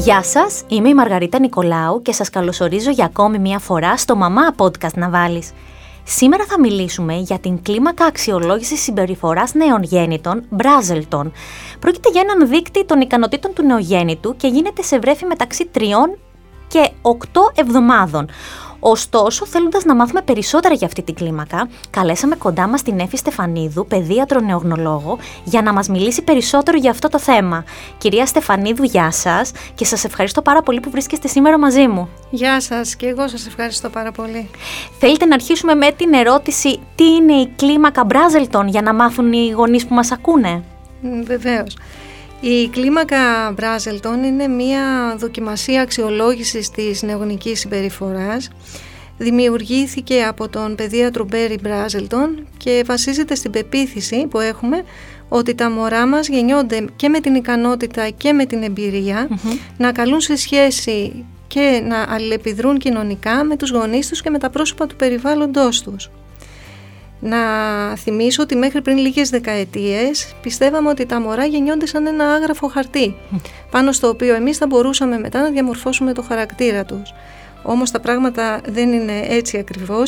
Γεια σας, είμαι η Μαργαρίτα Νικολάου και σας καλωσορίζω για ακόμη μια φορά στο Μαμά Podcast να βάλεις. Σήμερα θα μιλήσουμε για την κλίμακα αξιολόγησης συμπεριφοράς νεογέννητων, Μπράζελτον. Πρόκειται για έναν δείκτη των ικανοτήτων του νεογέννητου και γίνεται σε βρέφη μεταξύ 3 και 8 εβδομάδων. Ωστόσο, θέλοντας να μάθουμε περισσότερα για αυτή την κλίμακα, καλέσαμε κοντά μας την Έφη Στεφανίδου, παιδίατρο νεογνωλόγο, για να μας μιλήσει περισσότερο για αυτό το θέμα. Κυρία Στεφανίδου, γεια σας και σας ευχαριστώ πάρα πολύ που βρίσκεστε σήμερα μαζί μου. Γεια σας και εγώ σας ευχαριστώ πάρα πολύ. Θέλετε να αρχίσουμε με την ερώτηση τι είναι η κλίμακα Μπράζελτον για να μάθουν οι γονείς που μας ακούνε; Βεβαίως. Η κλίμακα Μπράζελτον είναι μια δοκιμασία αξιολόγησης της νεογνικής συμπεριφοράς. Δημιουργήθηκε από τον παιδίατρο Μπέρι Μπράζελτον και βασίζεται στην πεποίθηση που έχουμε ότι τα μωρά μας γεννιόνται και με την ικανότητα και με την εμπειρια να καλούν σε σχέση και να αλληλεπιδρούν κοινωνικά με τους γονείς τους και με τα πρόσωπα του περιβάλλοντός τους. Να θυμίσω ότι μέχρι πριν λίγες δεκαετίες πιστεύαμε ότι τα μωρά γεννιόνται σαν ένα άγραφο χαρτί, πάνω στο οποίο εμείς θα μπορούσαμε μετά να διαμορφώσουμε το χαρακτήρα τους. Όμως τα πράγματα δεν είναι έτσι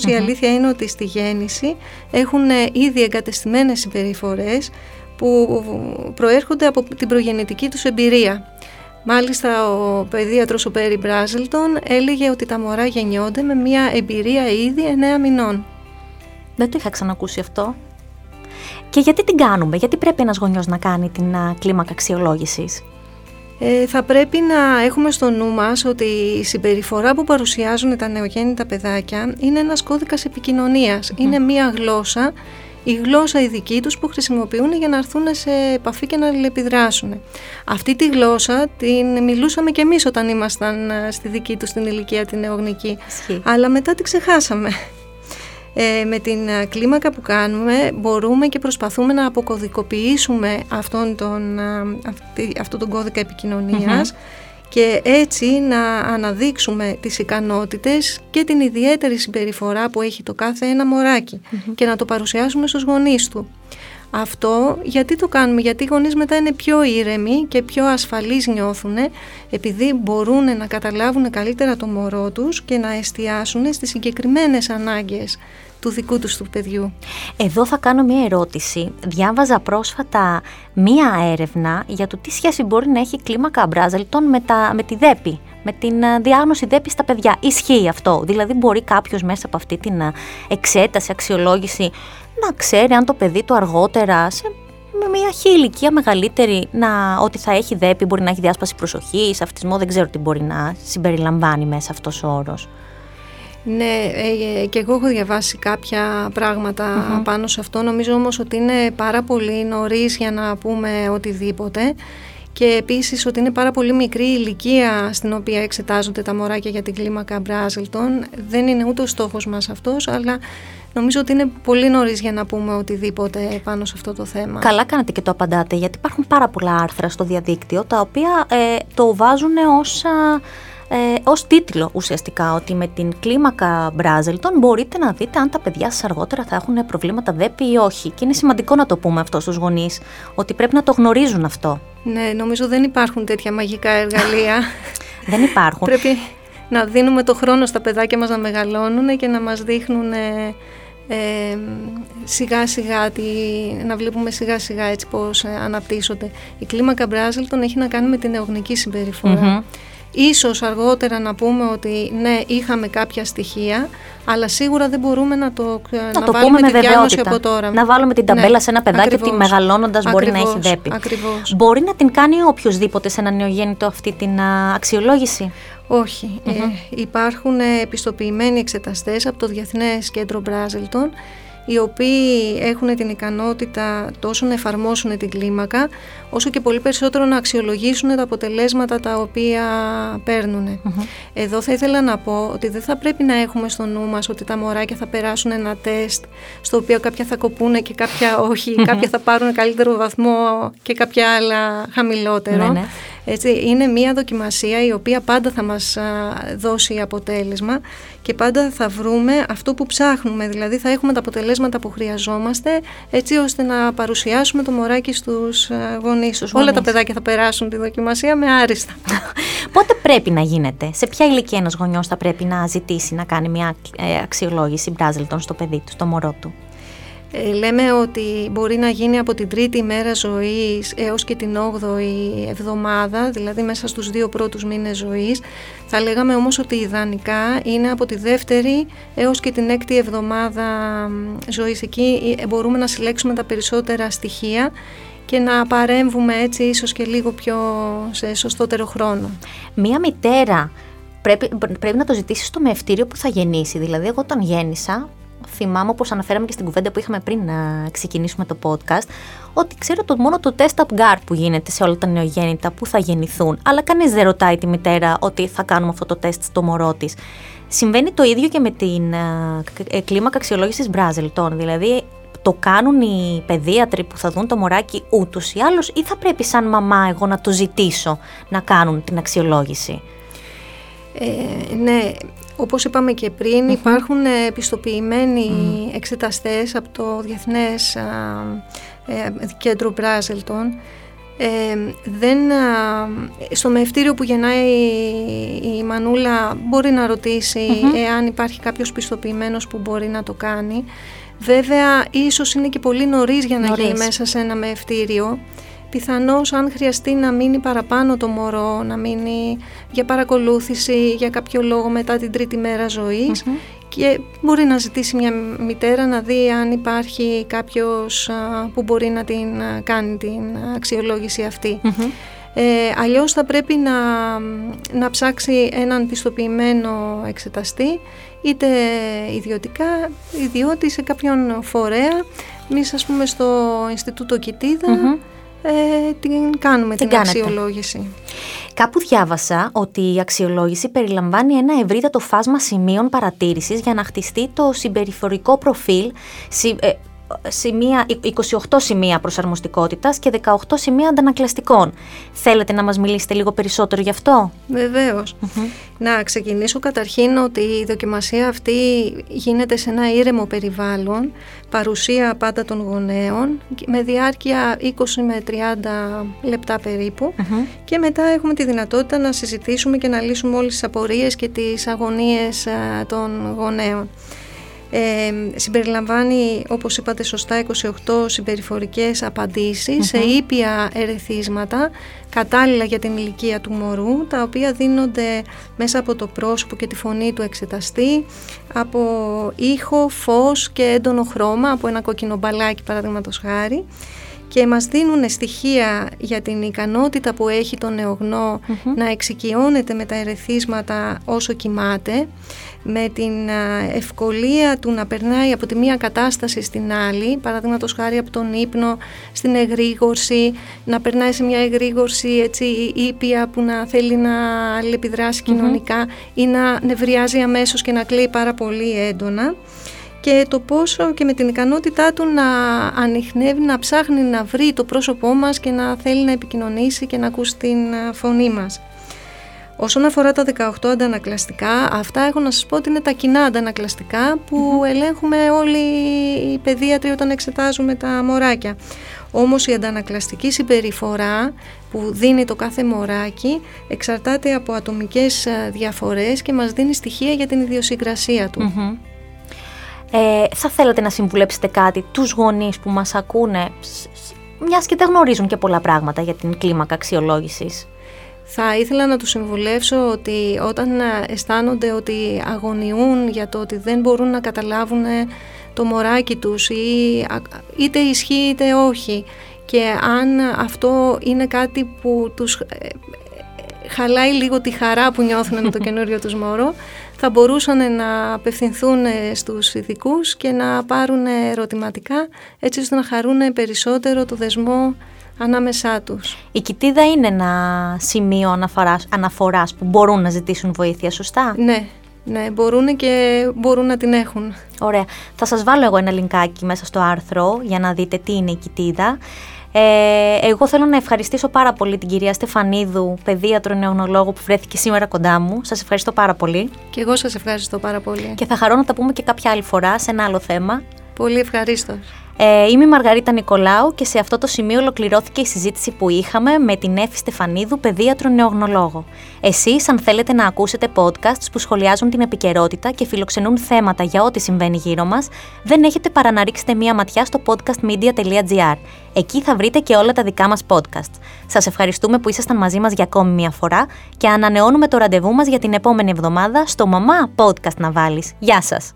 Η αλήθεια είναι ότι στη γέννηση έχουν ήδη εγκατεστημένες συμπεριφορές που προέρχονται από την προγεννητική τους εμπειρία. Μάλιστα ο παιδίατρος ο Πέρι Μπράζελτον έλεγε ότι τα μωρά γεννιόνται με μια εμπειρία ήδη 9 μηνών. Δεν το είχα ξανακούσει αυτό. Και γιατί την κάνουμε, γιατί πρέπει ένας γονιός να κάνει την κλίμακα αξιολόγησης; Ε, θα πρέπει να έχουμε στο νου μας ότι η συμπεριφορά που παρουσιάζουν τα νεογέννητα παιδάκια είναι ένας κώδικας Είναι μία γλώσσα, η γλώσσα η δική τους που χρησιμοποιούν για να έρθουν σε επαφή και να αλληλεπιδράσουν. Αυτή τη γλώσσα την μιλούσαμε και εμείς όταν ήμασταν στη δική τους την ηλικία την νεογνική. Αλλά μετά τη ξεχάσαμε. Ε, με την ε, κλίμακα που κάνουμε μπορούμε και προσπαθούμε να αποκωδικοποιήσουμε αυτόν τον, ε, αυτή, τον κώδικα και έτσι να αναδείξουμε τις ικανότητες και την ιδιαίτερη συμπεριφορά που έχει το κάθε ένα και να το παρουσιάσουμε στους γονείς του. Αυτό γιατί το κάνουμε, γιατί οι γονείς μετά είναι πιο ήρεμοι και πιο ασφαλείς νιώθουν επειδή μπορούν να καταλάβουν καλύτερα το μωρό τους και να εστιάσουν στις συγκεκριμένες ανάγκες του δικού τους του παιδιού. Εδώ θα κάνω μία ερώτηση. Διάβαζα πρόσφατα μία έρευνα για το τι σχέση μπορεί να έχει η κλίμακα Μπράζελτον με, με τη ΔΕΠΗ, με την ε, διάγνωση ΔΕΠΗ στα παιδιά. Ισχύει αυτό. Δηλαδή μπορεί κάποιος μέσα από αυτή την ε, εξέταση, αξιολόγηση να ξέρει αν το παιδί του αργότερα σε με μια χή ηλικία μεγαλύτερη να, ότι θα έχει δέπη, μπορεί να έχει διάσπαση προσοχής, αυτισμό, δεν ξέρω τι μπορεί να συμπεριλαμβάνει μέσα αυτός ο όρος. Ναι, ε, και εγώ έχω διαβάσει κάποια πάνω σε αυτό. Νομίζω όμως ότι είναι πάρα πολύ νωρίς για να πούμε οτιδήποτε και επίσης ότι είναι πάρα πολύ μικρή η ηλικία στην οποία εξετάζονται τα μωράκια για την κλίμακα Μπράζελτον. Δεν είναι ούτε ο στόχος μας αυτός, αλλά νομίζω ότι είναι πολύ νωρίς για να πούμε οτιδήποτε πάνω σε αυτό το θέμα. Καλά κάνετε και το απαντάτε, γιατί υπάρχουν πάρα πολλά άρθρα στο διαδίκτυο, τα οποία ε, το βάζουν ως ε, ως τίτλο ουσιαστικά ότι με την κλίμακα Μπράζελτον μπορείτε να δείτε αν τα παιδιά σας αργότερα θα έχουν προβλήματα δέπη ή όχι. Και είναι σημαντικό να το πούμε αυτό στους γονείς, ότι πρέπει να το γνωρίζουν αυτό. Ναι, νομίζω δεν υπάρχουν τέτοια μαγικά εργαλεία. δεν υπάρχουν. πρέπει να δίνουμε το χρόνο στα παιδάκια μας να μεγαλώνουν και να μας δείχνουν ε, ε, σιγά σιγά, τη, να βλέπουμε σιγά σιγά έτσι πώς ε, αναπτύσσονται. Η κλίμακα Μπράζελτον έχει να κάνει με την νεογνική Ίσως αργότερα να πούμε ότι ναι, είχαμε κάποια στοιχεία, αλλά σίγουρα δεν μπορούμε να το να, να το βάλουμε πούμε με τη διάγνωση από τώρα. Να βάλουμε την ταμπέλα ναι, σε ένα παιδάκι ακριβώς, ότι μεγαλώνοντας μπορεί να έχει δέπη. Ακριβώς. Μπορεί να την κάνει οποιοδήποτε σε ένα νεογέννητο αυτή την αξιολόγηση; Όχι. Ε, υπάρχουν επιστοποιημένοι εξεταστές από το Διεθνές Κέντρο Μπράζελτον οι οποίοι έχουν την ικανότητα τόσο να εφαρμόσουν την κλίμακα, όσο και πολύ περισσότερο να αξιολογήσουν τα αποτελέσματα τα οποία παιρνουν Εδώ θα ήθελα να πω ότι δεν θα πρέπει να έχουμε στο νου μας ότι τα μωράκια θα περάσουν ένα τεστ στο οποίο κάποια θα κοπούν και κάποια κάποια θα πάρουν καλύτερο βαθμό και κάποια άλλα χαμηλότερο. Ναι, ναι. Έτσι, είναι μια δοκιμασία η οποία πάντα θα μας δώσει αποτέλεσμα και πάντα θα βρούμε αυτό που ψάχνουμε, δηλαδή θα έχουμε τα αποτελέσματα που χρειαζόμαστε έτσι ώστε να παρουσιάσουμε το μωράκι στους γονείς τους. Όλα τα παιδάκια θα περάσουν τη δοκιμασία με άριστα. Πότε πρέπει να γίνεται, σε ποια ηλικία ένας γονιός θα πρέπει να ζητήσει να κάνει μια ε, αξιολόγηση Μπράζελτον στο παιδί του, στο μωρό του; Ε, λέμε ότι μπορεί να γίνει από την τρίτη μέρα ζωής έως και την όγδοη εβδομάδα, δηλαδή μέσα στους δύο πρώτους μήνες ζωής. Θα λέγαμε όμως ότι ιδανικά είναι από τη δεύτερη έως και την έκτη εβδομάδα ζωής. Εκεί ε, μπορούμε να συλλέξουμε τα περισσότερα στοιχεία και να παρέμβουμε έτσι ίσως και λίγο πιο σε σωστότερο χρόνο. Μία μητέρα πρέπει, πρέπει να το ζητήσει στο μευτήριο που θα γεννήσει. Δηλαδή, εγώ όταν γέννησα, θυμάμαι όπως αναφέραμε και στην κουβέντα που είχαμε πριν να ξεκινήσουμε το podcast, ότι ξέρω το μόνο το test up guard που γίνεται σε όλα τα νεογέννητα που θα γεννηθούν, αλλά κανείς δεν ρωτάει τη μητέρα ότι θα κάνουμε αυτό το τεστ στο μωρό της. Συμβαίνει το ίδιο και με την uh, κλίμακα αξιολόγησης Μπράζελτον, δηλαδή το κάνουν οι παιδίατροι που θα δουν το μωράκι ούτως ή άλλως ή θα πρέπει σαν μαμά εγώ να το ζητήσω να κάνουν την αξιολόγηση; Ε, ναι, όπως είπαμε και πριν, υπάρχουν επιστοποιημένοι mm. εξεταστές από το Διεθνές ε, Κέντρο Μπράζελτον. Ε, δεν, στο μευτήριο που γεννάει η Μανούλα μπορεί να ρωτήσει εάν υπάρχει κάποιος πιστοποιημένος που μπορεί να το κάνει. Βέβαια, ίσως είναι και πολύ νωρίς για να νωρίς. γίνει μέσα σε ένα μευτήριο πιθανώς αν χρειαστεί να μείνει παραπάνω το μωρό, να μείνει για παρακολούθηση για κάποιο λόγο μετά την τρίτη μέρα και μπορεί να ζητήσει μια μητέρα να δει αν υπάρχει κάποιος που μπορεί να την κάνει την αξιολόγηση Ε, αλλιώς θα πρέπει να, να ψάξει έναν πιστοποιημένο εξεταστή είτε ιδιωτικά, ιδιώτη σε κάποιον φορέα. Εμείς ας πούμε στο Ινστιτούτο ε, την κάνουμε την, την αξιολόγηση. Κάπου διάβασα ότι η αξιολόγηση περιλαμβάνει ένα ευρύτατο φάσμα σημείων παρατήρησης για να χτιστεί το συμπεριφορικό προφίλ ε, σημεία, 28 σημεία προσαρμοστικότητας και 18 σημεία αντανακλαστικών. Θέλετε να μας μιλήσετε λίγο περισσότερο γι' αυτό; Να ξεκινήσω καταρχήν ότι η δοκιμασία αυτή γίνεται σε ένα ήρεμο περιβάλλον, παρουσία πάντα των γονέων, με διάρκεια 20 με 30 λεπτά περίπου και μετά έχουμε τη δυνατότητα να συζητήσουμε και να λύσουμε όλες τις απορίες και τις αγωνίες των γονέων. Ε, συμπεριλαμβάνει, όπως είπατε σωστά, 28 συμπεριφορικές σε ήπια ερεθίσματα, κατάλληλα για την ηλικία του μωρού, τα οποία δίνονται μέσα από το πρόσωπο και τη φωνή του εξεταστή, από ήχο, φως και έντονο χρώμα, από ένα κόκκινο μπαλάκι παραδείγματος χάρη, και μας δίνουν στοιχεία για την ικανότητα που έχει το νεογνω να εξοικειώνεται με τα ερεθίσματα όσο κοιμάται, με την ευκολία του να περνάει από τη μία κατάσταση στην άλλη, παραδείγματος χάρη από τον ύπνο στην εγρήγορση, να περνάει σε μια εγρήγορση έτσι ήπια που να θέλει να αλληλεπιδράσει κοινωνικά ή να νευριάζει αμέσως και να κλαίει πάρα πολύ έντονα και το πόσο και με την ικανότητά του να ανοιχνεύει, να ψάχνει να βρει το πρόσωπό μας και να θέλει να επικοινωνήσει και να ακούσει την φωνή μας. Όσον αφορά τα 18 αντανακλαστικά, αυτά έχω να σας πω ότι είναι τα κοινά αντανακλαστικά που ελέγχουμε όλοι οι παιδίατροι όταν εξετάζουμε τα μωράκια. Όμως η αντανακλαστική συμπεριφορά που δίνει το κάθε μωράκι εξαρτάται από ατομικές διαφορές και μας δίνει στοιχεία για την ιδιοσυγκρασία του. Ε, θα θέλατε να συμβουλέψετε κάτι τους γονείς που μας ακούνε, μιας και δεν γνωρίζουν και πολλά πράγματα για την κλίμακα αξιολόγησης; Θα ήθελα να τους συμβουλεύσω ότι όταν αισθάνονται ότι αγωνιούν για το ότι δεν μπορούν να καταλάβουν το μωράκι τους ή είτε ισχύει είτε όχι και αν αυτό είναι κάτι που τους ε, χαλάει λίγο τη χαρά που νιώθουν με το καινούριο τους μωρό θα μπορούσαν να απευθυνθούν στους ειδικούς και να πάρουν ερωτηματικά έτσι ώστε να χαρούν περισσότερο το δεσμό ανάμεσά τους. Η κοιτίδα είναι ένα σημείο αναφοράς, αναφοράς που μπορούν να ζητήσουν βοήθεια, σωστά; Ναι, Ναι, μπορούν και μπορούν να την έχουν. Ωραία. Θα σας βάλω εγώ ένα λινκάκι μέσα στο άρθρο για να δείτε τι είναι η κοιτίδα. Ε, εγώ θέλω να ευχαριστήσω πάρα πολύ την κυρία Στεφανίδου, παιδίατρο νεονολόγο που βρέθηκε σήμερα κοντά μου. Σας ευχαριστώ πάρα πολύ. Και εγώ σας ευχαριστώ πάρα πολύ. Και θα χαρώ να τα πούμε και κάποια άλλη φορά σε ένα άλλο θέμα. Πολύ ευχαρίστω. Ε, είμαι η Μαργαρίτα Νικολάου και σε αυτό το σημείο ολοκληρώθηκε η συζήτηση που είχαμε με την Εύη Στεφανίδου, παιδίατρο νεογνολόγο. Εσείς, αν θέλετε να ακούσετε podcasts που σχολιάζουν την επικαιρότητα και φιλοξενούν θέματα για ό,τι συμβαίνει γύρω μας, δεν έχετε παρά να ρίξετε μία ματιά στο podcastmedia.gr. Εκεί θα βρείτε και όλα τα δικά μας podcasts. Σας ευχαριστούμε που ήσασταν μαζί μας για ακόμη μία φορά και ανανεώνουμε το ραντεβού μας για την επόμενη εβδομάδα στο Μαμά Podcast να βάλεις. Γεια σας!